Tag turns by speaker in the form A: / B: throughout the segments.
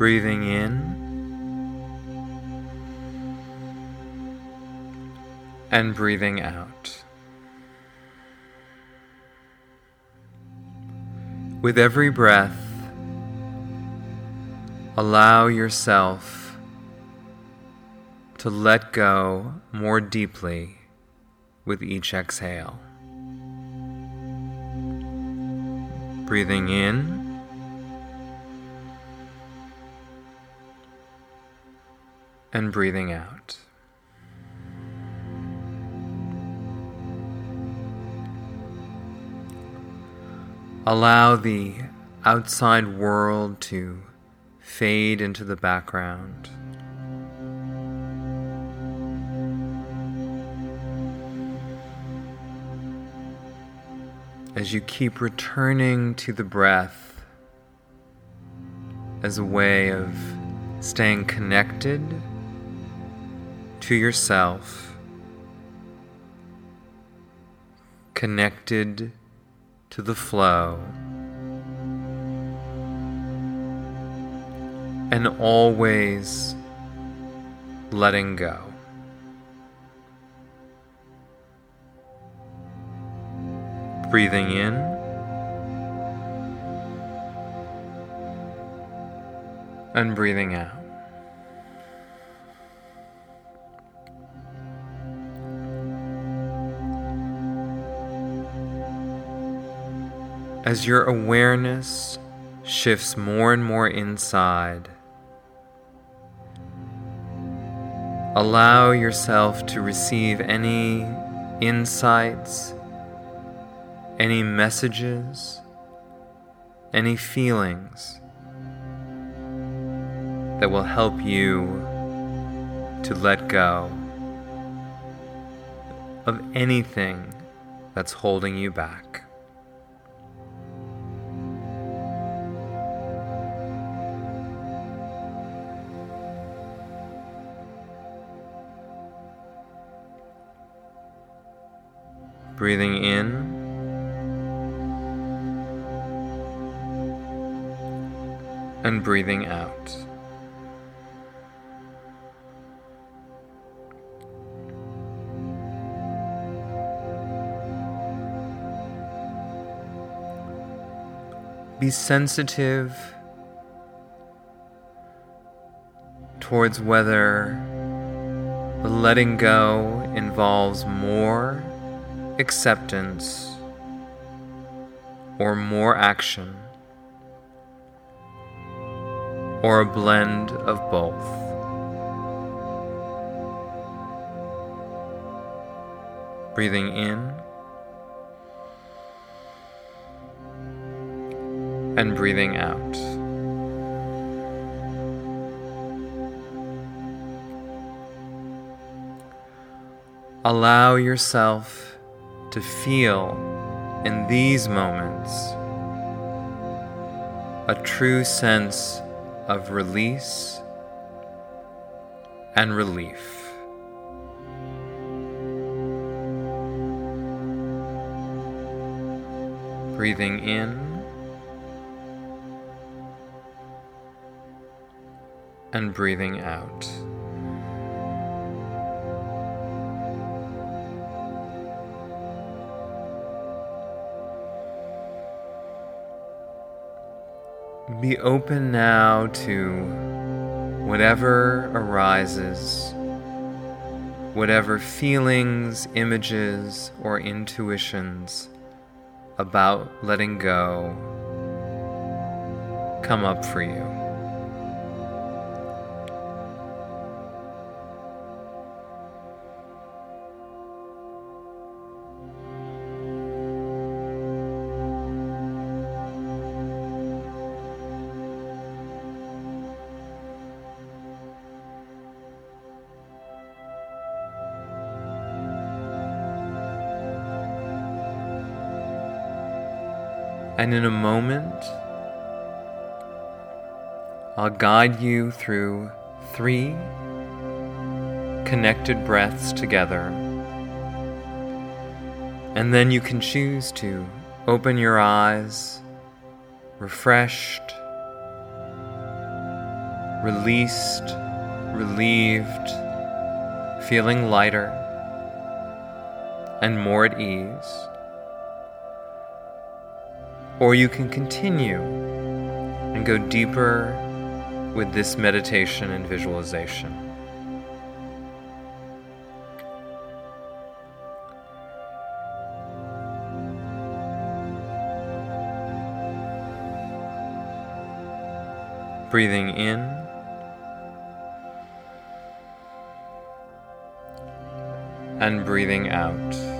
A: Breathing in and breathing out. With every breath, allow yourself to let go more deeply with each exhale. Breathing in. And breathing out. Allow the outside world to fade into the background. As you keep returning to the breath as a way of staying connected to yourself, connected to the flow, and always letting go. Breathing in. And breathing out. As your awareness shifts more and more inside, allow yourself to receive any insights, any messages, any feelings that will help you to let go of anything that's holding you back. Breathing in. And breathing out. Be sensitive towards whether the letting go involves more acceptance, or more action, or a blend of both. Breathing in and breathing out. Allow yourself to feel in these moments a true sense of release and relief. Breathing in and breathing out. Be open now to whatever arises, whatever feelings, images, or intuitions about letting go come up for you. And in a moment, I'll guide you through three connected breaths together. And then you can choose to open your eyes, refreshed, released, relieved, feeling lighter and more at ease. Or you can continue and go deeper with this meditation and visualization. Breathing in and breathing out.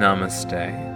A: Namaste.